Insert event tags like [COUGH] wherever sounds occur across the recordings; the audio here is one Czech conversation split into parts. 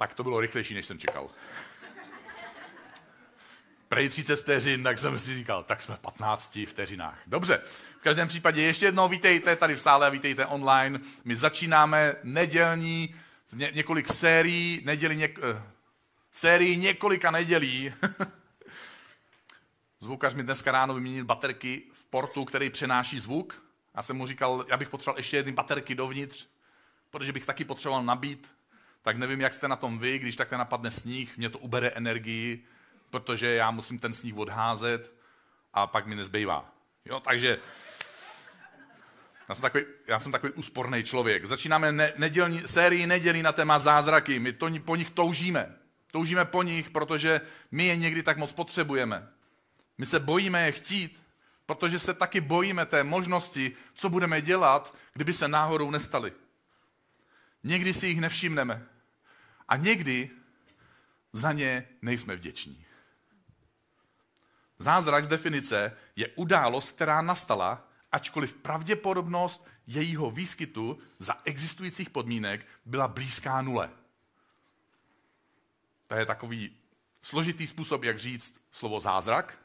Tak to bylo rychlejší, než jsem čekal. Prej 30 vteřin, tak jsem si říkal, tak jsme v 15 vteřinách. Dobře, v každém případě ještě jednou vítejte tady v sále a vítejte online. My začínáme nedělní, ně, několik sérií, neděli, něk, uh, sérii několika nedělí. [LAUGHS] Zvukař mi dneska ráno vyměnil baterky v portu, který přenáší zvuk. Já jsem mu říkal, já bych potřeboval ještě jedny baterky dovnitř, protože bych taky potřeboval nabít. Tak nevím, jak jste na tom vy, když takhle napadne sníh, mě to ubere energii, protože já musím ten sníh odházet a pak mi nezbývá. Jo, takže já jsem takový, já jsem takový úsporný člověk. Začínáme ne, nedělní, sérii nedělí na téma zázraky. My to, po nich toužíme. Toužíme po nich, protože my je někdy tak moc potřebujeme. My se bojíme je chtít, protože se taky bojíme té možnosti, co budeme dělat, kdyby se náhodou nestali. Někdy si jich nevšimneme. A někdy za ně nejsme vděční. Zázrak z definice je událost, která nastala, ačkoliv pravděpodobnost jejího výskytu za existujících podmínek byla blízká nule. To je takový složitý způsob, jak říct slovo zázrak.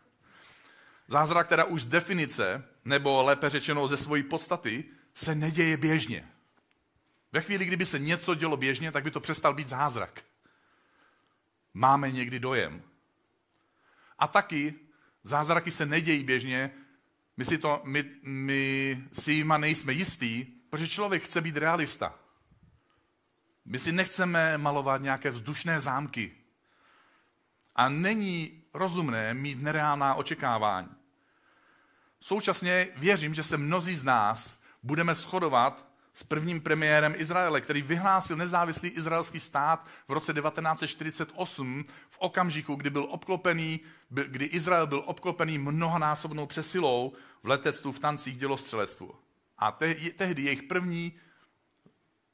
Zázrak, která už z definice, nebo lépe řečeno ze své podstaty, se neděje běžně. Ve chvíli, kdyby se něco dělo běžně, tak by to přestal být zázrak. Máme někdy dojem. A taky zázraky se nedějí běžně, my si, to, my, my si jima nejsme jistý, protože člověk chce být realista. My si nechceme malovat nějaké vzdušné zámky. A není rozumné mít nereálná očekávání. Současně věřím, že se mnozí z nás budeme shodovat s prvním premiérem Izraele, který vyhlásil nezávislý izraelský stát v roce 1948 v okamžiku, kdy byl obklopený, kdy Izrael byl obklopený mnohonásobnou přesilou v letectvu, v tancích, dělostřelectvu. A te, tehdy jejich první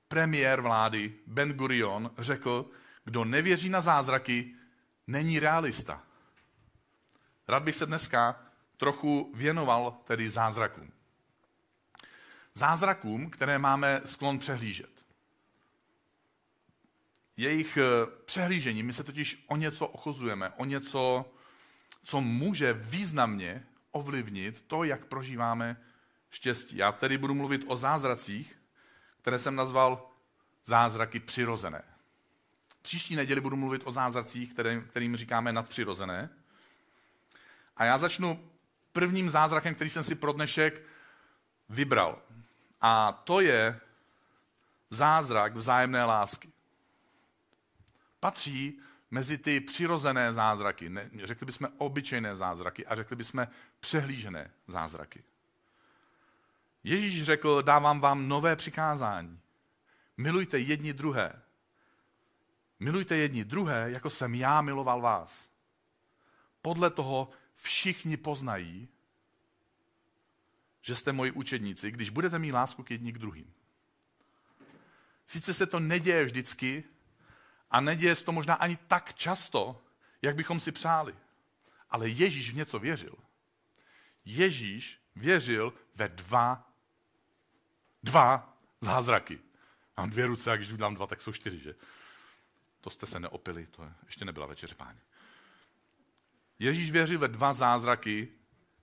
premiér vlády Ben Gurion řekl, kdo nevěří na zázraky, není realista. Rád bych se dneska trochu věnoval tedy zázrakům zázrakům, které máme sklon přehlížet. Jejich eh, přehlížení, my se totiž o něco ochozujeme, o něco, co může významně ovlivnit to, jak prožíváme štěstí. Já tedy budu mluvit o zázracích, které jsem nazval zázraky přirozené. Příští neděli budu mluvit o zázracích, které, kterým říkáme nadpřirozené. A já začnu prvním zázrakem, který jsem si pro dnešek vybral. A to je zázrak vzájemné lásky. Patří mezi ty přirozené zázraky, ne, řekli bychom obyčejné zázraky a řekli bychom přehlížené zázraky. Ježíš řekl, dávám vám nové přikázání. Milujte jedni druhé. Milujte jedni druhé, jako jsem já miloval vás. Podle toho všichni poznají, že jste moji učedníci, když budete mít lásku k jedni k druhým. Sice se to neděje vždycky a neděje se to možná ani tak často, jak bychom si přáli. Ale Ježíš v něco věřil. Ježíš věřil ve dva, dva zázraky. Mám dvě ruce a když udělám dva, tak jsou čtyři, že? To jste se neopili, to ještě nebyla večeře páně. Ježíš věřil ve dva zázraky,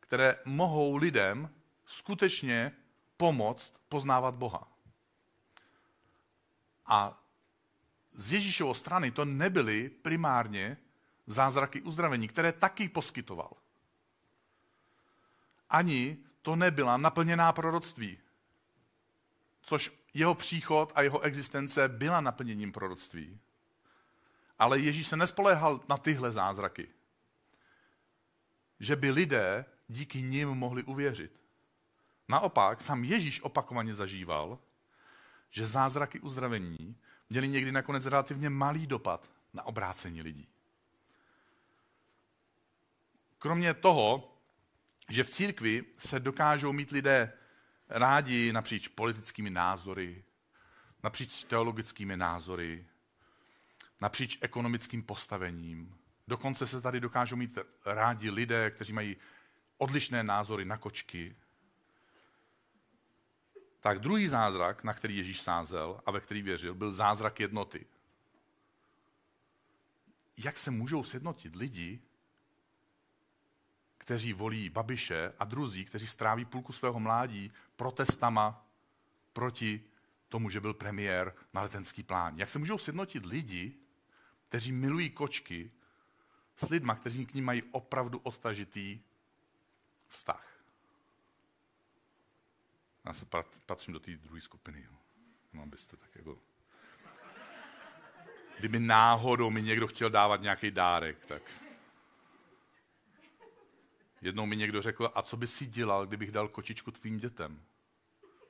které mohou lidem skutečně pomoct poznávat Boha. A z Ježíšovo strany to nebyly primárně zázraky uzdravení, které taky poskytoval. Ani to nebyla naplněná proroctví, což jeho příchod a jeho existence byla naplněním proroctví. Ale Ježíš se nespoléhal na tyhle zázraky. Že by lidé díky nim mohli uvěřit. Naopak, sám Ježíš opakovaně zažíval, že zázraky uzdravení měly někdy nakonec relativně malý dopad na obrácení lidí. Kromě toho, že v církvi se dokážou mít lidé rádi napříč politickými názory, napříč teologickými názory, napříč ekonomickým postavením. Dokonce se tady dokážou mít rádi lidé, kteří mají odlišné názory na kočky, tak druhý zázrak, na který Ježíš sázel a ve který věřil, byl zázrak jednoty. jak se můžou sjednotit lidi, kteří volí Babiše a druzí, kteří stráví půlku svého mládí protestama proti tomu, že byl premiér na letenský plán. Jak se můžou sjednotit lidi, kteří milují kočky, s lidma, kteří k ním mají opravdu odtažitý vztah. Já se patřím do té druhé skupiny. Jo. No, abyste tak jako... Kdyby náhodou mi někdo chtěl dávat nějaký dárek, tak... Jednou mi někdo řekl, a co by si dělal, kdybych dal kočičku tvým dětem?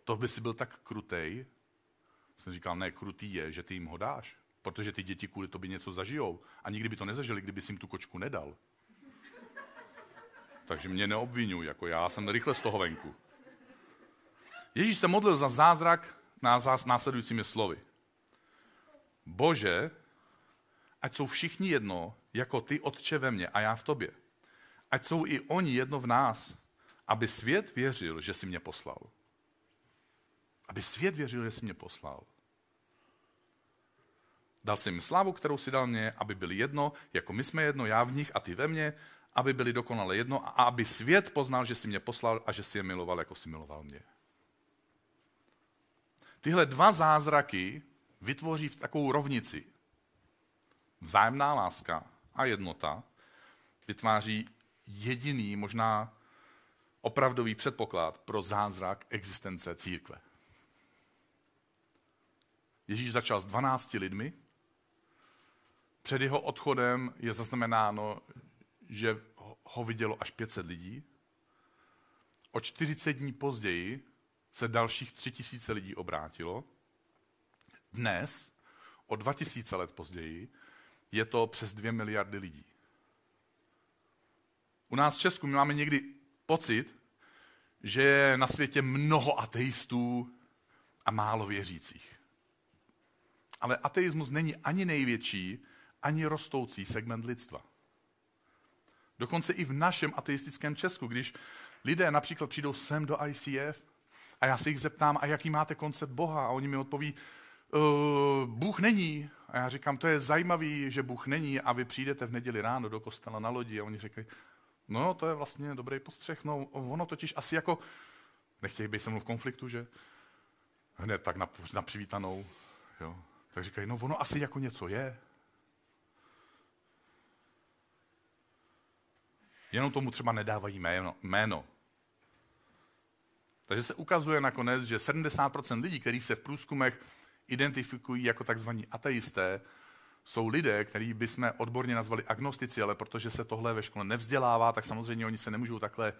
To by si byl tak krutej. Jsem říkal, ne, krutý je, že ty jim ho dáš. Protože ty děti kvůli tobě něco zažijou. A nikdy by to nezažili, kdyby si jim tu kočku nedal. Takže mě neobvinuj, jako já jsem rychle z toho venku. Ježíš se modlil za zázrak na zás následujícími slovy. Bože, ať jsou všichni jedno, jako ty, Otče, ve mně a já v tobě. Ať jsou i oni jedno v nás, aby svět věřil, že jsi mě poslal. Aby svět věřil, že jsi mě poslal. Dal jsem jim slávu, kterou si dal mě, aby byli jedno, jako my jsme jedno, já v nich a ty ve mně, aby byli dokonale jedno a aby svět poznal, že jsi mě poslal a že si je miloval, jako si miloval mě. Tyhle dva zázraky vytvoří v takovou rovnici. Vzájemná láska a jednota vytváří jediný, možná opravdový předpoklad pro zázrak existence církve. Ježíš začal s 12 lidmi, před jeho odchodem je zaznamenáno, že ho vidělo až 500 lidí. O 40 dní později se dalších 3000 lidí obrátilo. Dnes, o 2000 let později, je to přes 2 miliardy lidí. U nás v Česku my máme někdy pocit, že je na světě mnoho ateistů a málo věřících. Ale ateismus není ani největší, ani rostoucí segment lidstva. Dokonce i v našem ateistickém Česku, když lidé například přijdou sem do ICF a já se jich zeptám, a jaký máte koncept Boha? A oni mi odpoví, uh, Bůh není. A já říkám, to je zajímavý, že Bůh není a vy přijdete v neděli ráno do kostela na lodi a oni říkají, no to je vlastně dobrý postřeh, no ono totiž asi jako, nechtějí být se mnou v konfliktu, že hned tak na, na přivítanou, jo. Tak říkají, no ono asi jako něco je. Jenom tomu třeba nedávají jméno. jméno. Takže se ukazuje nakonec, že 70% lidí, kteří se v průzkumech identifikují jako tzv. ateisté, jsou lidé, který bychom odborně nazvali agnostici, ale protože se tohle ve škole nevzdělává, tak samozřejmě oni se nemůžou takhle uh,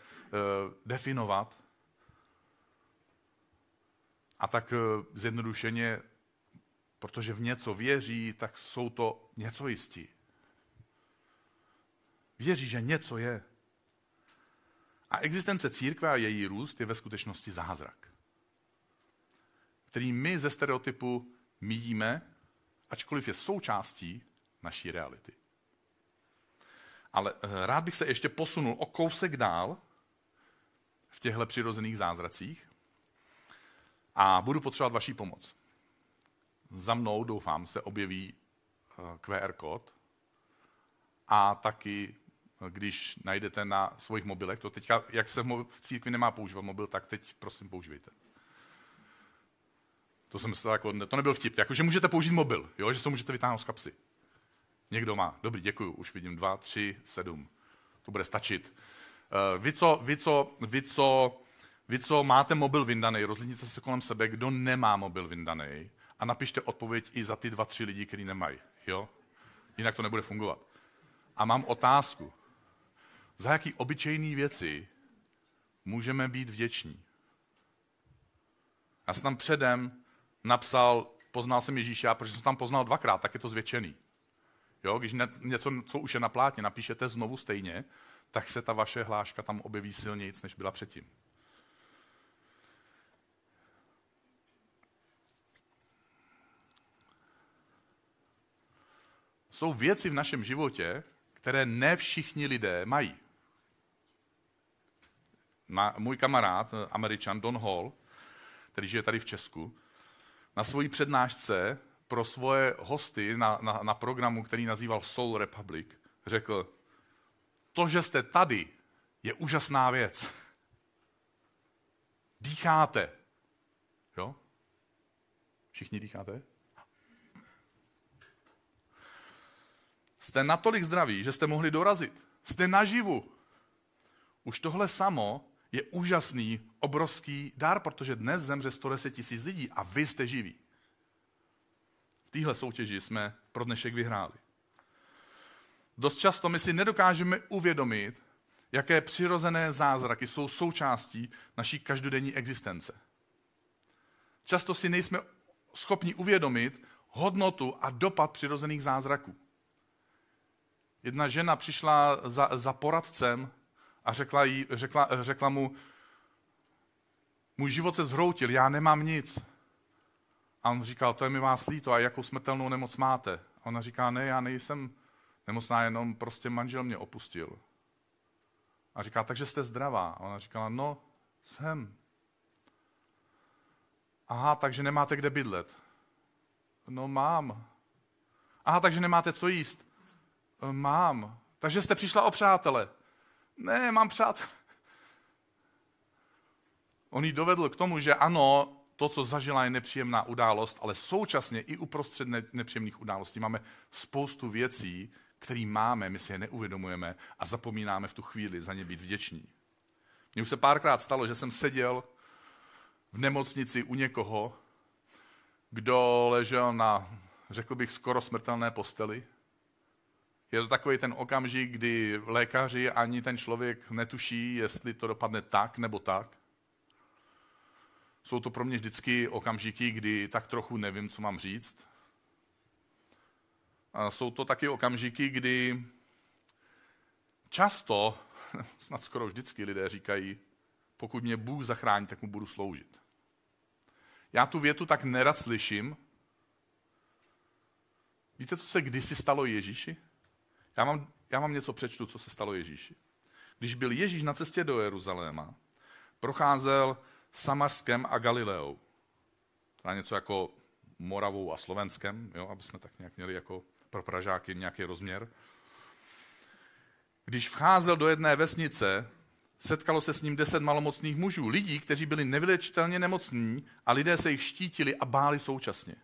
definovat. A tak uh, zjednodušeně, protože v něco věří, tak jsou to něco jistí. Věří, že něco je. A existence církve a její růst je ve skutečnosti zázrak, který my ze stereotypu míjíme, ačkoliv je součástí naší reality. Ale eh, rád bych se ještě posunul o kousek dál v těchto přirozených zázracích a budu potřebovat vaší pomoc. Za mnou, doufám, se objeví eh, QR kód a taky když najdete na svých mobilech, to teďka, jak se v církvi nemá používat mobil, tak teď prosím používejte. To jsem myslel, jako, to nebyl vtip, jako, že můžete použít mobil, jo, že se můžete vytáhnout z kapsy. Někdo má. Dobrý, děkuji, už vidím dva, tři, sedm. To bude stačit. Uh, vy, co, vy, co, vy, co, vy, co máte mobil vyndaný, rozlídněte se kolem sebe, kdo nemá mobil vyndaný a napište odpověď i za ty dva, tři lidi, kteří nemají. Jo? Jinak to nebude fungovat. A mám otázku za jaký obyčejné věci můžeme být vděční. Já jsem tam předem napsal, poznal jsem Ježíše, a protože jsem tam poznal dvakrát, tak je to zvětšený. Jo, když něco, co už je na plátně, napíšete znovu stejně, tak se ta vaše hláška tam objeví silněji, než byla předtím. Jsou věci v našem životě, které ne všichni lidé mají můj kamarád, američan Don Hall, který žije tady v Česku, na svojí přednášce pro svoje hosty na, na, na programu, který nazýval Soul Republic, řekl, to, že jste tady, je úžasná věc. Dýcháte. Jo? Všichni dýcháte? Jste natolik zdraví, že jste mohli dorazit. Jste naživu. Už tohle samo je úžasný, obrovský dar, protože dnes zemře 110 tisíc lidí a vy jste živí. V téhle soutěži jsme pro dnešek vyhráli. Dost často my si nedokážeme uvědomit, jaké přirozené zázraky jsou součástí naší každodenní existence. Často si nejsme schopni uvědomit hodnotu a dopad přirozených zázraků. Jedna žena přišla za, za poradcem a řekla, jí, řekla, řekla mu, můj život se zhroutil, já nemám nic. A on říkal, to je mi vás líto, a jakou smrtelnou nemoc máte? A ona říká, ne, já nejsem nemocná, jenom prostě manžel mě opustil. A říká, takže jste zdravá. A ona říkala, no, jsem. Aha, takže nemáte kde bydlet. No mám. Aha, takže nemáte co jíst. Mám. Takže jste přišla o přátele. Ne, mám přátelé. On jí dovedl k tomu, že ano, to, co zažila, je nepříjemná událost, ale současně i uprostřed nepříjemných událostí máme spoustu věcí, které máme, my si je neuvědomujeme a zapomínáme v tu chvíli za ně být vděční. Mně už se párkrát stalo, že jsem seděl v nemocnici u někoho, kdo ležel na, řekl bych, skoro smrtelné posteli je to takový ten okamžik, kdy lékaři ani ten člověk netuší, jestli to dopadne tak nebo tak. Jsou to pro mě vždycky okamžiky, kdy tak trochu nevím, co mám říct. A jsou to taky okamžiky, kdy často, [LAUGHS] snad skoro vždycky lidé říkají, pokud mě Bůh zachrání, tak mu budu sloužit. Já tu větu tak nerad slyším. Víte, co se kdysi stalo Ježíši? Já vám, já vám něco přečtu, co se stalo Ježíši. Když byl Ježíš na cestě do Jeruzaléma, procházel Samařskem a Galileou. To je něco jako Moravou a Slovenskem, jo, aby jsme tak nějak měli jako pro Pražáky nějaký rozměr. Když vcházel do jedné vesnice, setkalo se s ním deset malomocných mužů, lidí, kteří byli nevylečitelně nemocní a lidé se jich štítili a báli současně.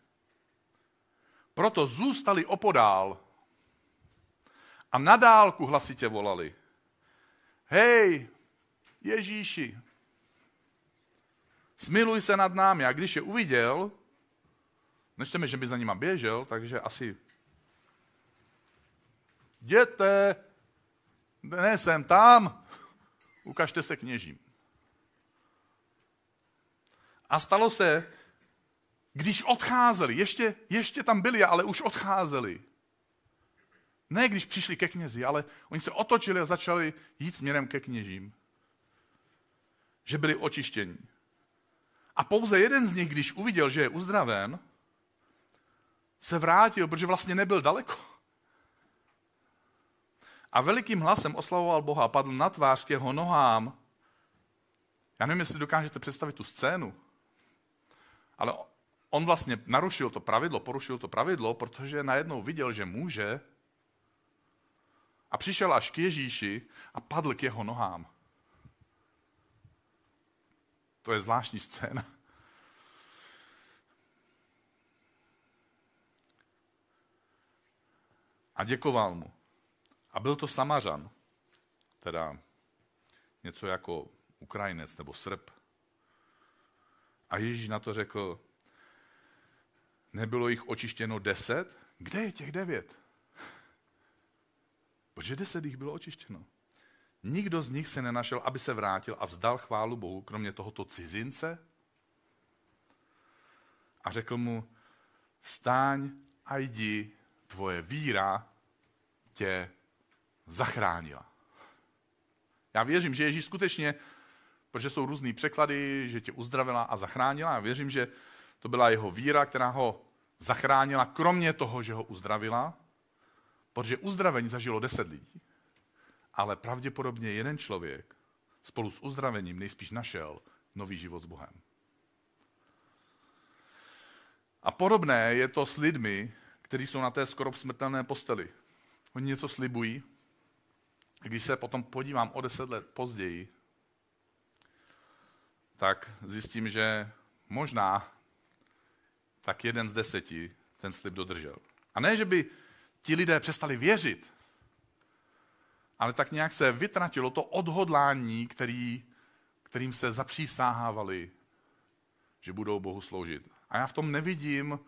Proto zůstali opodál a na dálku hlasitě volali. Hej, Ježíši, smiluj se nad námi. A když je uviděl, nečteme, že by za nima běžel, takže asi jděte, ne jsem tam, ukažte se kněžím. A stalo se, když odcházeli, ještě, ještě tam byli, ale už odcházeli, ne když přišli ke knězi, ale oni se otočili a začali jít směrem ke kněžím. Že byli očištěni. A pouze jeden z nich, když uviděl, že je uzdraven, se vrátil, protože vlastně nebyl daleko. A velikým hlasem oslavoval Boha, padl na tvář k jeho nohám. Já nevím, jestli dokážete představit tu scénu, ale on vlastně narušil to pravidlo, porušil to pravidlo, protože najednou viděl, že může a přišel až k Ježíši a padl k jeho nohám. To je zvláštní scéna. A děkoval mu. A byl to Samařan, teda něco jako Ukrajinec nebo Srb. A Ježíš na to řekl, nebylo jich očištěno deset? Kde je těch devět? Protože deset jich bylo očištěno. Nikdo z nich se nenašel, aby se vrátil a vzdal chválu Bohu, kromě tohoto cizince. A řekl mu, vstáň a jdi, tvoje víra tě zachránila. Já věřím, že Ježíš skutečně, protože jsou různý překlady, že tě uzdravila a zachránila. Já věřím, že to byla jeho víra, která ho zachránila, kromě toho, že ho uzdravila. Protože uzdravení zažilo deset lidí, ale pravděpodobně jeden člověk spolu s uzdravením nejspíš našel nový život s Bohem. A podobné je to s lidmi, kteří jsou na té skoro smrtelné posteli. Oni něco slibují, když se potom podívám o deset let později, tak zjistím, že možná tak jeden z deseti ten slib dodržel. A ne, že by ti lidé přestali věřit, ale tak nějak se vytratilo to odhodlání, který, kterým se zapřísáhávali, že budou Bohu sloužit. A já v tom nevidím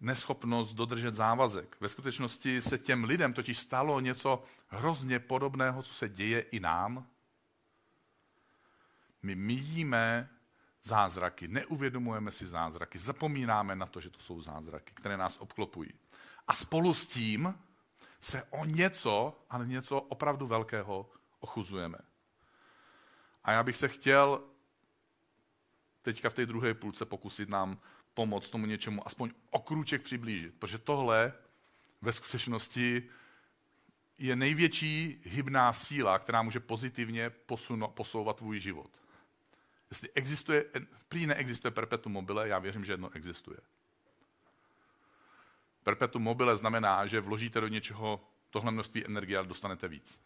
neschopnost dodržet závazek. Ve skutečnosti se těm lidem totiž stalo něco hrozně podobného, co se děje i nám. My míjíme zázraky, neuvědomujeme si zázraky, zapomínáme na to, že to jsou zázraky, které nás obklopují. A spolu s tím se o něco, ale něco opravdu velkého ochuzujeme. A já bych se chtěl teďka v té druhé půlce pokusit nám pomoct tomu něčemu aspoň okruček přiblížit, protože tohle ve skutečnosti je největší hybná síla, která může pozitivně posuno, posouvat tvůj život. Jestli existuje, prý neexistuje perpetuum mobile, já věřím, že jedno existuje. Perpetuum mobile znamená, že vložíte do něčeho tohle množství energie a dostanete víc.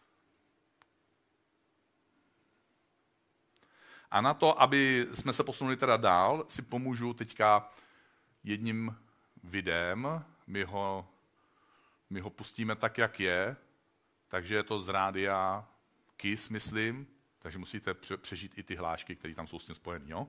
A na to, aby jsme se posunuli teda dál, si pomůžu teďka jedním videem. My ho, my ho pustíme tak, jak je, takže je to z rádia KIS, myslím, takže musíte přežít i ty hlášky, které tam jsou s tím spojené.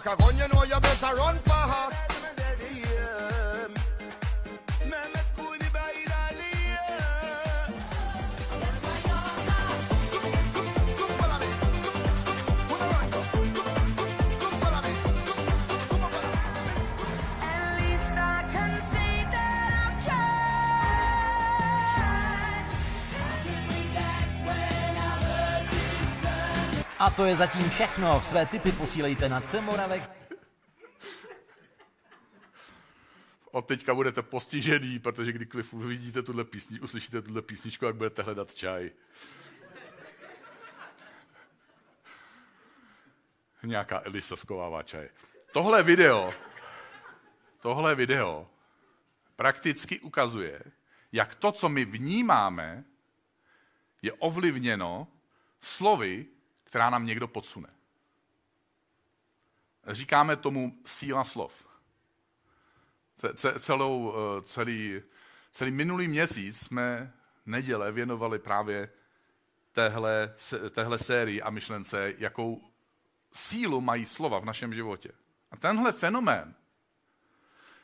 Back a gun, you know you better run A to je zatím všechno. Své tipy posílejte na Temoravek. Od teďka budete postižený, protože kdykoliv uvidíte tuhle písni, uslyšíte tuhle písničku, jak budete hledat čaj. Nějaká Elisa skovává čaj. Tohle video, tohle video prakticky ukazuje, jak to, co my vnímáme, je ovlivněno slovy, která nám někdo podsune. Říkáme tomu síla slov. Celou, eh, celý, celý minulý měsíc jsme neděle věnovali právě téhle, téhle sérii a myšlence, jakou sílu mají slova v našem životě. A tenhle fenomén,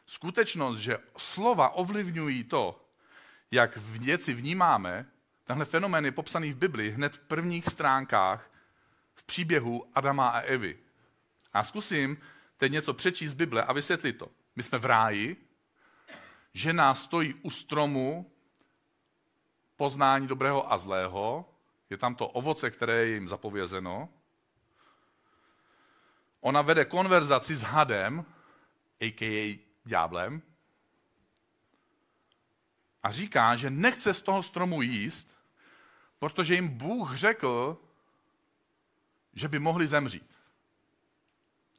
skutečnost, že slova ovlivňují to, jak věci vnímáme, tenhle fenomén je popsaný v Bibli hned v prvních stránkách v příběhu Adama a Evy. A zkusím teď něco přečíst z Bible a vysvětlit to. My jsme v ráji, žena stojí u stromu poznání dobrého a zlého, je tam to ovoce, které je jim zapovězeno. Ona vede konverzaci s hadem, a.k.a. ďáblem, a říká, že nechce z toho stromu jíst, protože jim Bůh řekl, že by mohli zemřít.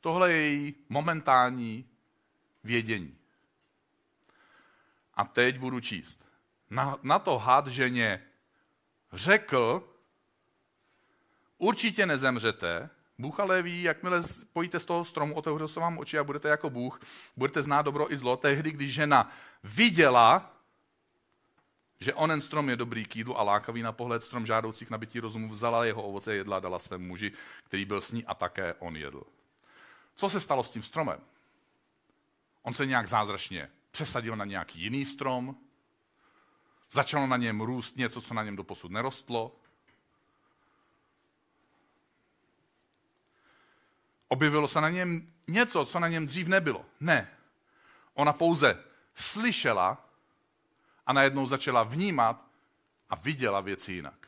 Tohle je její momentální vědění. A teď budu číst. Na, na to had ženě řekl, určitě nezemřete, Bůh ale ví, jakmile pojíte z toho stromu, otevřou se vám oči a budete jako Bůh, budete znát dobro i zlo. Tehdy, když žena viděla, že onen strom je dobrý k jídlu a lákavý na pohled, strom žádoucích nabití rozumu, vzala jeho ovoce, jedla a dala svému muži, který byl s ní a také on jedl. Co se stalo s tím stromem? On se nějak zázračně přesadil na nějaký jiný strom, začalo na něm růst něco, co na něm doposud nerostlo, Objevilo se na něm něco, co na něm dřív nebylo. Ne. Ona pouze slyšela a najednou začala vnímat a viděla věci jinak.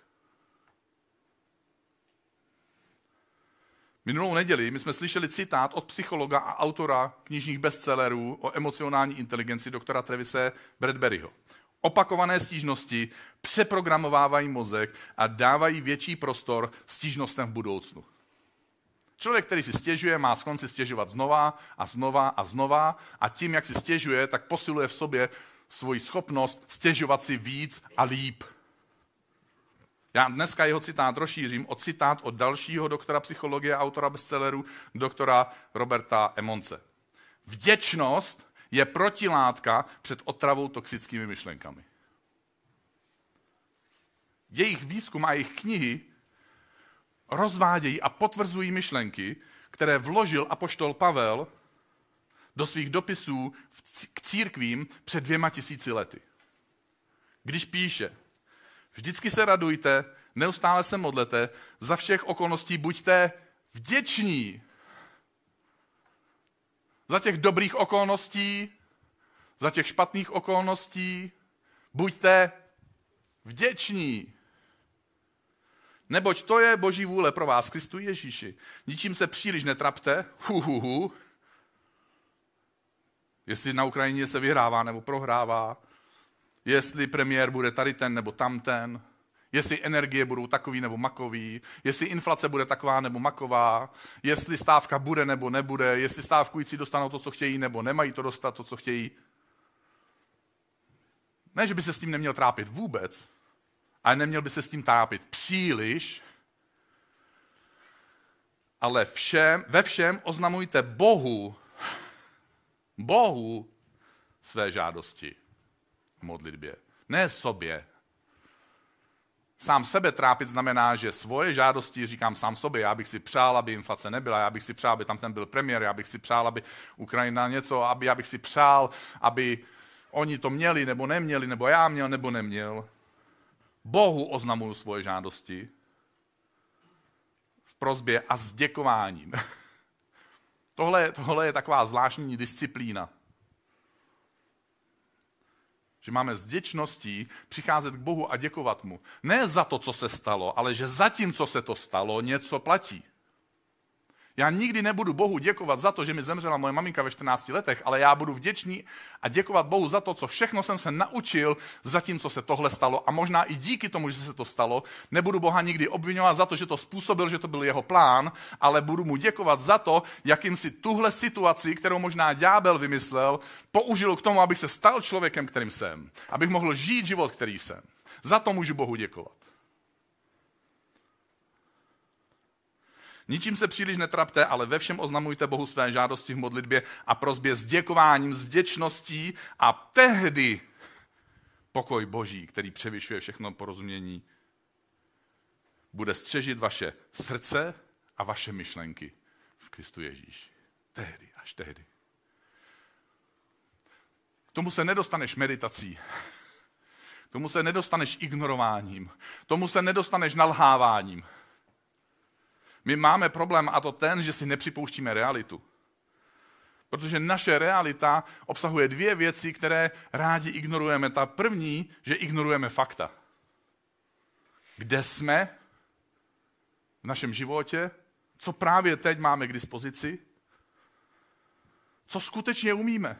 Minulou neděli my jsme slyšeli citát od psychologa a autora knižních bestsellerů o emocionální inteligenci doktora Trevise Bradburyho. Opakované stížnosti přeprogramovávají mozek a dávají větší prostor stížnostem v budoucnu. Člověk, který si stěžuje, má sklon si stěžovat znova a znova a znova a tím, jak si stěžuje, tak posiluje v sobě svoji schopnost stěžovat si víc a líp. Já dneska jeho citát rozšířím o citát od dalšího doktora psychologie autora bestselleru, doktora Roberta Emonce. Vděčnost je protilátka před otravou toxickými myšlenkami. Jejich výzkum a jejich knihy rozvádějí a potvrzují myšlenky, které vložil apoštol Pavel do svých dopisů k církvím před dvěma tisíci lety. Když píše, vždycky se radujte, neustále se modlete, za všech okolností buďte vděční. Za těch dobrých okolností, za těch špatných okolností, buďte vděční. Neboť to je boží vůle pro vás, Kristu Ježíši. Ničím se příliš netrapte, hu, hu, hu. Jestli na Ukrajině se vyhrává nebo prohrává, jestli premiér bude tady ten nebo tamten, jestli energie budou takový nebo makový, jestli inflace bude taková nebo maková, jestli stávka bude nebo nebude, jestli stávkující dostanou to, co chtějí, nebo nemají to dostat, to, co chtějí. Ne, že by se s tím neměl trápit vůbec, ale neměl by se s tím tápit příliš, ale všem, ve všem oznamujte Bohu, Bohu své žádosti v modlitbě. Ne sobě. Sám sebe trápit znamená, že svoje žádosti říkám sám sobě. Já bych si přál, aby inflace nebyla, já bych si přál, aby tam ten byl premiér, já bych si přál, aby Ukrajina něco, aby já bych si přál, aby oni to měli nebo neměli, nebo já měl nebo neměl. Bohu oznamuju svoje žádosti v prozbě a s děkováním. [LAUGHS] tohle, tohle je taková zvláštní disciplína. Že máme s děčností přicházet k Bohu a děkovat mu. Ne za to, co se stalo, ale že za tím, co se to stalo, něco platí. Já nikdy nebudu Bohu děkovat za to, že mi zemřela moje maminka ve 14 letech, ale já budu vděčný a děkovat Bohu za to, co všechno jsem se naučil za tím, co se tohle stalo. A možná i díky tomu, že se to stalo, nebudu Boha nikdy obvinovat za to, že to způsobil, že to byl jeho plán, ale budu mu děkovat za to, jakým si tuhle situaci, kterou možná ďábel vymyslel, použil k tomu, abych se stal člověkem, kterým jsem. Abych mohl žít život, který jsem. Za to můžu Bohu děkovat. Ničím se příliš netrapte, ale ve všem oznamujte Bohu své žádosti v modlitbě a prozbě s děkováním, s vděčností a tehdy pokoj Boží, který převyšuje všechno porozumění, bude střežit vaše srdce a vaše myšlenky v Kristu Ježíši. Tehdy, až tehdy. K tomu se nedostaneš meditací. Tomu se nedostaneš ignorováním. Tomu se nedostaneš nalháváním. My máme problém a to ten, že si nepřipouštíme realitu. Protože naše realita obsahuje dvě věci, které rádi ignorujeme. Ta první, že ignorujeme fakta. Kde jsme v našem životě, co právě teď máme k dispozici, co skutečně umíme.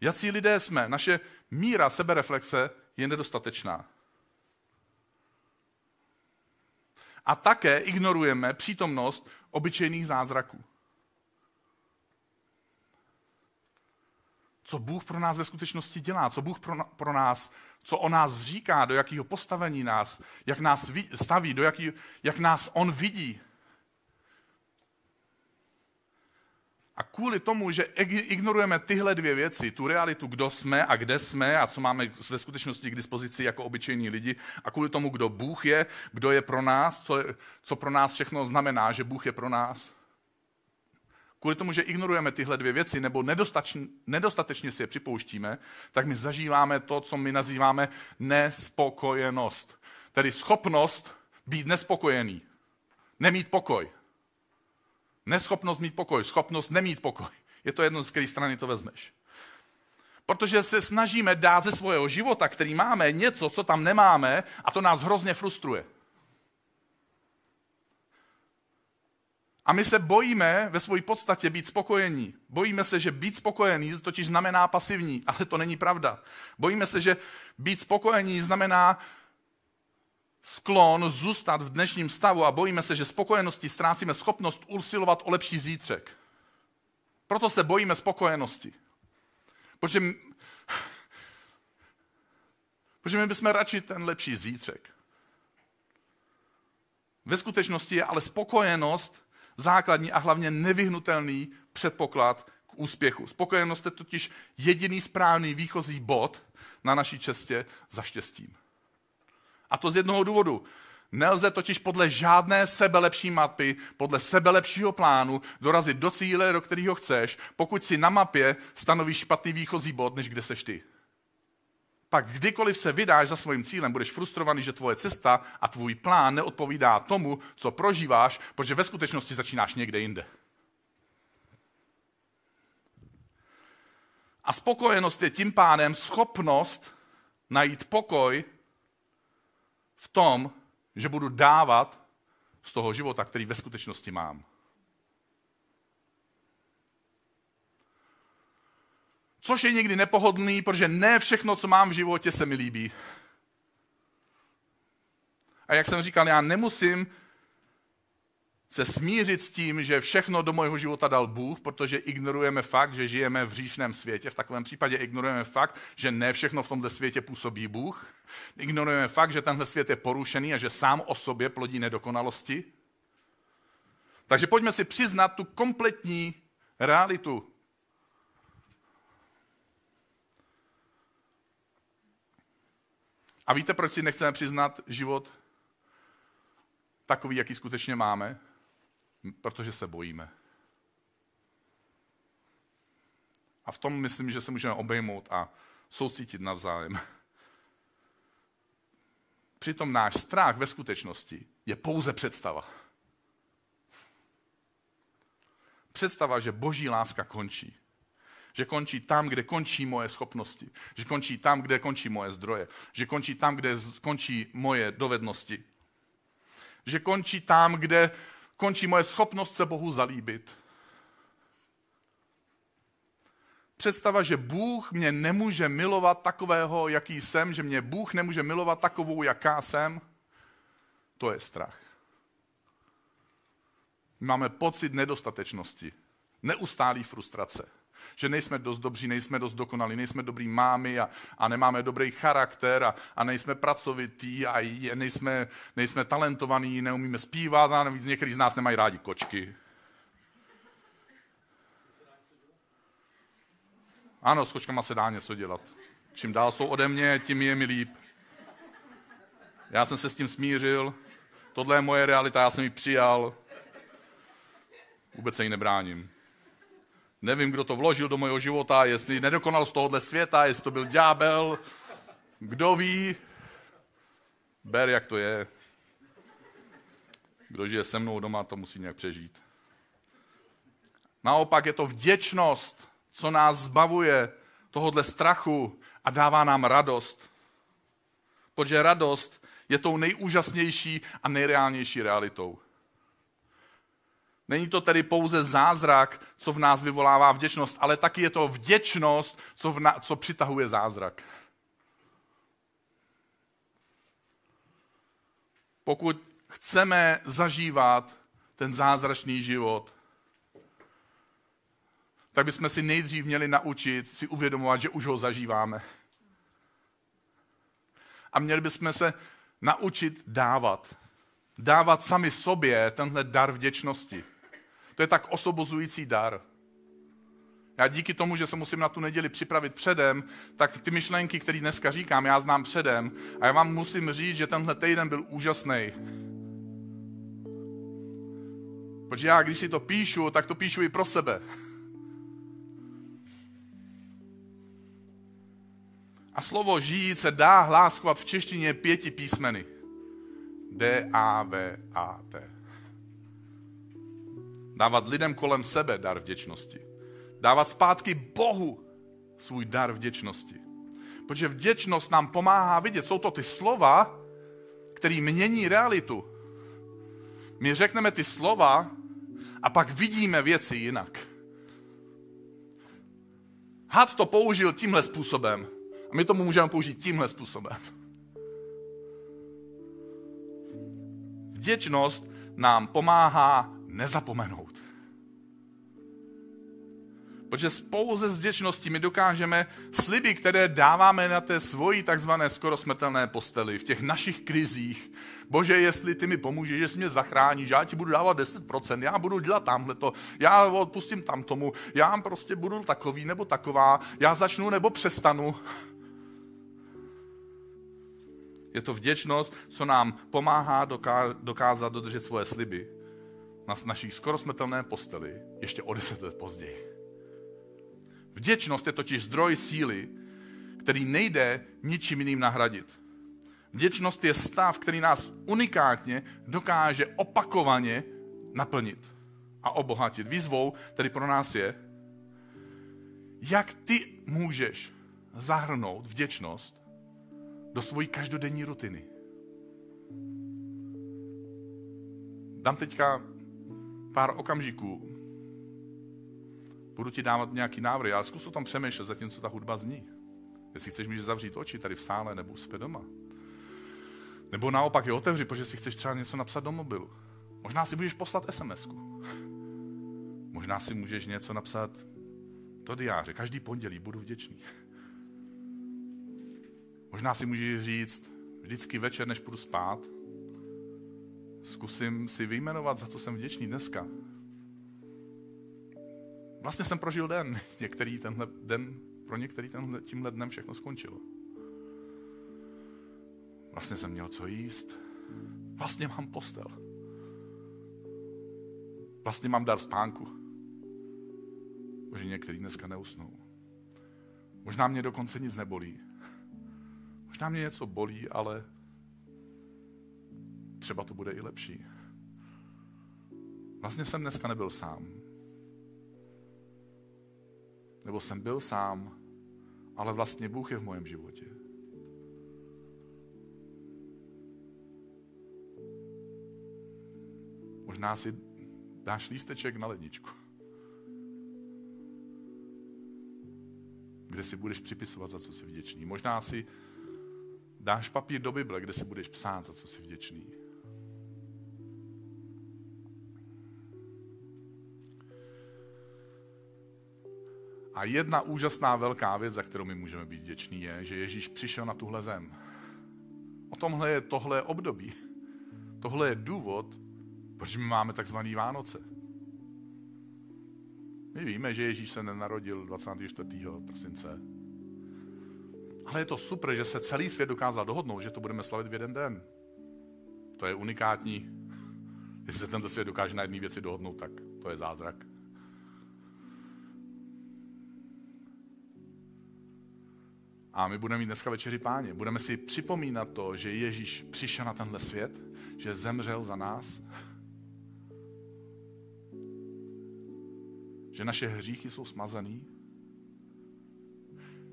Jací lidé jsme, naše míra sebereflexe je nedostatečná. A také ignorujeme přítomnost obyčejných zázraků. co Bůh pro nás ve skutečnosti dělá, co Bůh pro, nás, co o nás říká, do jakého postavení nás, jak nás staví, do jaký, jak nás On vidí. Kvůli tomu, že ignorujeme tyhle dvě věci, tu realitu, kdo jsme a kde jsme a co máme ve skutečnosti k dispozici jako obyčejní lidi, a kvůli tomu, kdo Bůh je, kdo je pro nás, co, co pro nás všechno znamená, že Bůh je pro nás, kvůli tomu, že ignorujeme tyhle dvě věci nebo nedostatečně, nedostatečně si je připouštíme, tak my zažíváme to, co my nazýváme nespokojenost. Tedy schopnost být nespokojený, nemít pokoj. Neschopnost mít pokoj, schopnost nemít pokoj. Je to jedno, z které strany to vezmeš. Protože se snažíme dát ze svého života, který máme, něco, co tam nemáme, a to nás hrozně frustruje. A my se bojíme ve své podstatě být spokojení. Bojíme se, že být spokojený totiž znamená pasivní, ale to není pravda. Bojíme se, že být spokojený znamená sklon zůstat v dnešním stavu a bojíme se, že spokojeností ztrácíme schopnost usilovat o lepší zítřek. Proto se bojíme spokojenosti. Protože, protože my bychom radši ten lepší zítřek. Ve skutečnosti je ale spokojenost základní a hlavně nevyhnutelný předpoklad k úspěchu. Spokojenost je totiž jediný správný výchozí bod na naší cestě za štěstím. A to z jednoho důvodu. Nelze totiž podle žádné sebelepší mapy, podle sebelepšího plánu dorazit do cíle, do kterého chceš, pokud si na mapě stanovíš špatný výchozí bod, než kde seš ty. Pak kdykoliv se vydáš za svým cílem, budeš frustrovaný, že tvoje cesta a tvůj plán neodpovídá tomu, co prožíváš, protože ve skutečnosti začínáš někde jinde. A spokojenost je tím pádem schopnost najít pokoj v tom, že budu dávat z toho života, který ve skutečnosti mám. Což je někdy nepohodlný, protože ne všechno, co mám v životě, se mi líbí. A jak jsem říkal, já nemusím se smířit s tím, že všechno do mého života dal Bůh, protože ignorujeme fakt, že žijeme v říšném světě. V takovém případě ignorujeme fakt, že ne všechno v tomto světě působí Bůh. Ignorujeme fakt, že tenhle svět je porušený a že sám o sobě plodí nedokonalosti. Takže pojďme si přiznat tu kompletní realitu. A víte, proč si nechceme přiznat život takový, jaký skutečně máme? Protože se bojíme. A v tom myslím, že se můžeme obejmout a soucítit navzájem. [LAUGHS] Přitom náš strach ve skutečnosti je pouze představa. Představa, že boží láska končí. Že končí tam, kde končí moje schopnosti. Že končí tam, kde končí moje zdroje. Že končí tam, kde končí moje dovednosti. Že končí tam, kde končí moje schopnost se Bohu zalíbit. Představa, že Bůh mě nemůže milovat takového, jaký jsem, že mě Bůh nemůže milovat takovou, jaká jsem, to je strach. Máme pocit nedostatečnosti, neustálý frustrace že nejsme dost dobří, nejsme dost dokonalí, nejsme dobrý mámy a, a nemáme dobrý charakter a, a nejsme pracovitý a nejsme, nejsme talentovaní, neumíme zpívat a navíc některý z nás nemají rádi kočky. Ano, s kočkama se dá něco dělat. Čím dál jsou ode mě, tím je mi líp. Já jsem se s tím smířil. Tohle je moje realita, já jsem ji přijal. Vůbec se jí nebráním. Nevím, kdo to vložil do mého života, jestli nedokonal z tohohle světa, jestli to byl ďábel. Kdo ví? Ber, jak to je. Kdo žije se mnou doma, to musí nějak přežít. Naopak je to vděčnost, co nás zbavuje tohohle strachu a dává nám radost. Protože radost je tou nejúžasnější a nejreálnější realitou. Není to tedy pouze zázrak, co v nás vyvolává vděčnost, ale taky je to vděčnost, co, v na, co přitahuje zázrak. Pokud chceme zažívat ten zázračný život, tak bychom si nejdřív měli naučit si uvědomovat, že už ho zažíváme. A měli bychom se naučit dávat. Dávat sami sobě tenhle dar vděčnosti. To je tak osobozující dar. Já díky tomu, že se musím na tu neděli připravit předem, tak ty myšlenky, které dneska říkám, já znám předem. A já vám musím říct, že tenhle týden byl úžasný. Protože já, když si to píšu, tak to píšu i pro sebe. A slovo žít se dá hláskovat v češtině pěti písmeny. D, A, V, A, T. Dávat lidem kolem sebe dar vděčnosti. Dávat zpátky Bohu svůj dar vděčnosti. Protože vděčnost nám pomáhá vidět. Jsou to ty slova, které mění realitu. My řekneme ty slova a pak vidíme věci jinak. Had to použil tímhle způsobem. A my tomu můžeme použít tímhle způsobem. Vděčnost nám pomáhá nezapomenout. Protože pouze z vděčnosti my dokážeme sliby, které dáváme na té svoji takzvané skoro smrtelné posteli, v těch našich krizích. Bože, jestli ty mi pomůžeš, že mě zachráníš, já ti budu dávat 10%, já budu dělat tamhle to, já odpustím tam tomu, já prostě budu takový nebo taková, já začnu nebo přestanu. Je to vděčnost, co nám pomáhá dokázat dodržet svoje sliby na naší skoro smrtelné posteli ještě o deset let později. Vděčnost je totiž zdroj síly, který nejde ničím jiným nahradit. Vděčnost je stav, který nás unikátně dokáže opakovaně naplnit a obohatit. Výzvou tedy pro nás je, jak ty můžeš zahrnout vděčnost do svojí každodenní rutiny. Dám teďka pár okamžiků. Budu ti dávat nějaký návrh, ale zkus o tom přemýšlet, zatímco ta hudba zní. Jestli chceš, můžeš zavřít oči tady v sále nebo u doma. Nebo naopak je otevři, protože si chceš třeba něco napsat do mobilu. Možná si můžeš poslat sms. Možná si můžeš něco napsat do diáře. Každý pondělí budu vděčný. Možná si můžeš říct, vždycky večer, než půjdu spát, zkusím si vyjmenovat, za co jsem vděčný dneska. Vlastně jsem prožil den, [LAUGHS] některý tenhle den, pro některý tenhle, tímhle dnem všechno skončilo. Vlastně jsem měl co jíst, vlastně mám postel. Vlastně mám dar spánku. Bože, některý dneska neusnou. Možná mě dokonce nic nebolí. Možná mě něco bolí, ale třeba to bude i lepší. Vlastně jsem dneska nebyl sám. Nebo jsem byl sám, ale vlastně Bůh je v mojem životě. Možná si dáš lísteček na ledničku, kde si budeš připisovat, za co jsi vděčný. Možná si dáš papír do Bible, kde si budeš psát, za co jsi vděčný. A jedna úžasná velká věc, za kterou my můžeme být vděční, je, že Ježíš přišel na tuhle zem. O tomhle je tohle období. Tohle je důvod, proč my máme takzvaný Vánoce. My víme, že Ježíš se nenarodil 24. prosince, ale je to super, že se celý svět dokázal dohodnout, že to budeme slavit v jeden den. To je unikátní. [LAUGHS] Jestli se tento svět dokáže na jedné věci dohodnout, tak to je zázrak. A my budeme mít dneska večeři páně. Budeme si připomínat to, že Ježíš přišel na tenhle svět, že zemřel za nás, že naše hříchy jsou smazaný,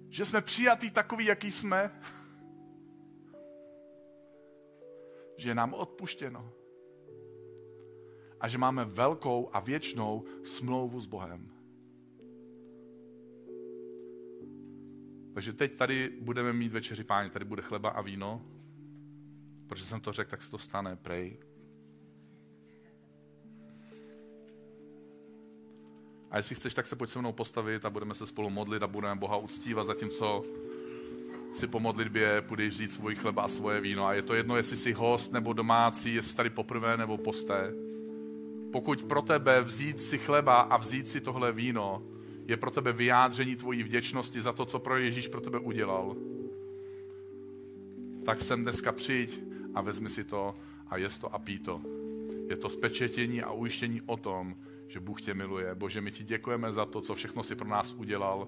že jsme přijatý takový, jaký jsme, že je nám odpuštěno a že máme velkou a věčnou smlouvu s Bohem. Takže teď tady budeme mít večeři páně, tady bude chleba a víno. Protože jsem to řekl, tak se to stane, prej. A jestli chceš, tak se pojď se mnou postavit a budeme se spolu modlit a budeme Boha uctívat, zatímco si po modlitbě půjdeš vzít svůj chleba a svoje víno. A je to jedno, jestli jsi host nebo domácí, jestli tady poprvé nebo posté. Pokud pro tebe vzít si chleba a vzít si tohle víno je pro tebe vyjádření tvojí vděčnosti za to, co pro Ježíš pro tebe udělal, tak sem dneska přijď a vezmi si to a jest to a pí to. Je to spečetění a ujištění o tom, že Bůh tě miluje. Bože, my ti děkujeme za to, co všechno si pro nás udělal.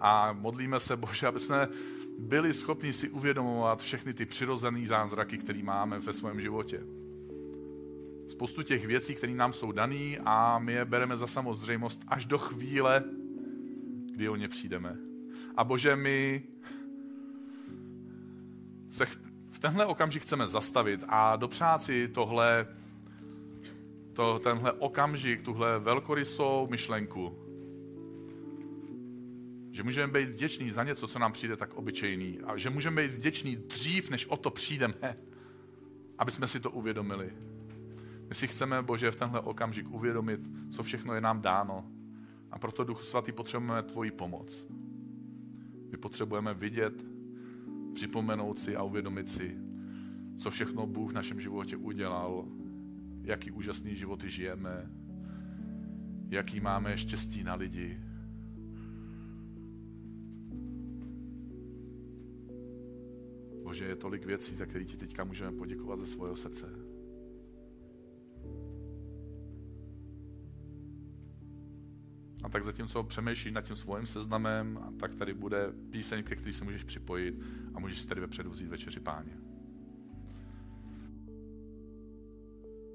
A modlíme se, Bože, aby jsme byli schopni si uvědomovat všechny ty přirozené zázraky, které máme ve svém životě. Spoustu těch věcí, které nám jsou dané a my je bereme za samozřejmost až do chvíle, kdy o ně přijdeme. A Bože, my se v tenhle okamžik chceme zastavit a dopřát si tohle, to, tenhle okamžik, tuhle velkorysou myšlenku, že můžeme být vděční za něco, co nám přijde tak obyčejný a že můžeme být vděční dřív, než o to přijdeme, aby jsme si to uvědomili. My si chceme, Bože, v tenhle okamžik uvědomit, co všechno je nám dáno. A proto, Duchu Svatý, potřebujeme tvoji pomoc. My potřebujeme vidět, připomenout si a uvědomit si, co všechno Bůh v našem životě udělal, jaký úžasný životy žijeme, jaký máme štěstí na lidi. Bože, je tolik věcí, za které ti teďka můžeme poděkovat ze svého srdce. A tak zatímco přemýšlíš nad tím svým seznamem, tak tady bude píseň, ke který se můžeš připojit a můžeš si tady vepředu vzít večeři páně.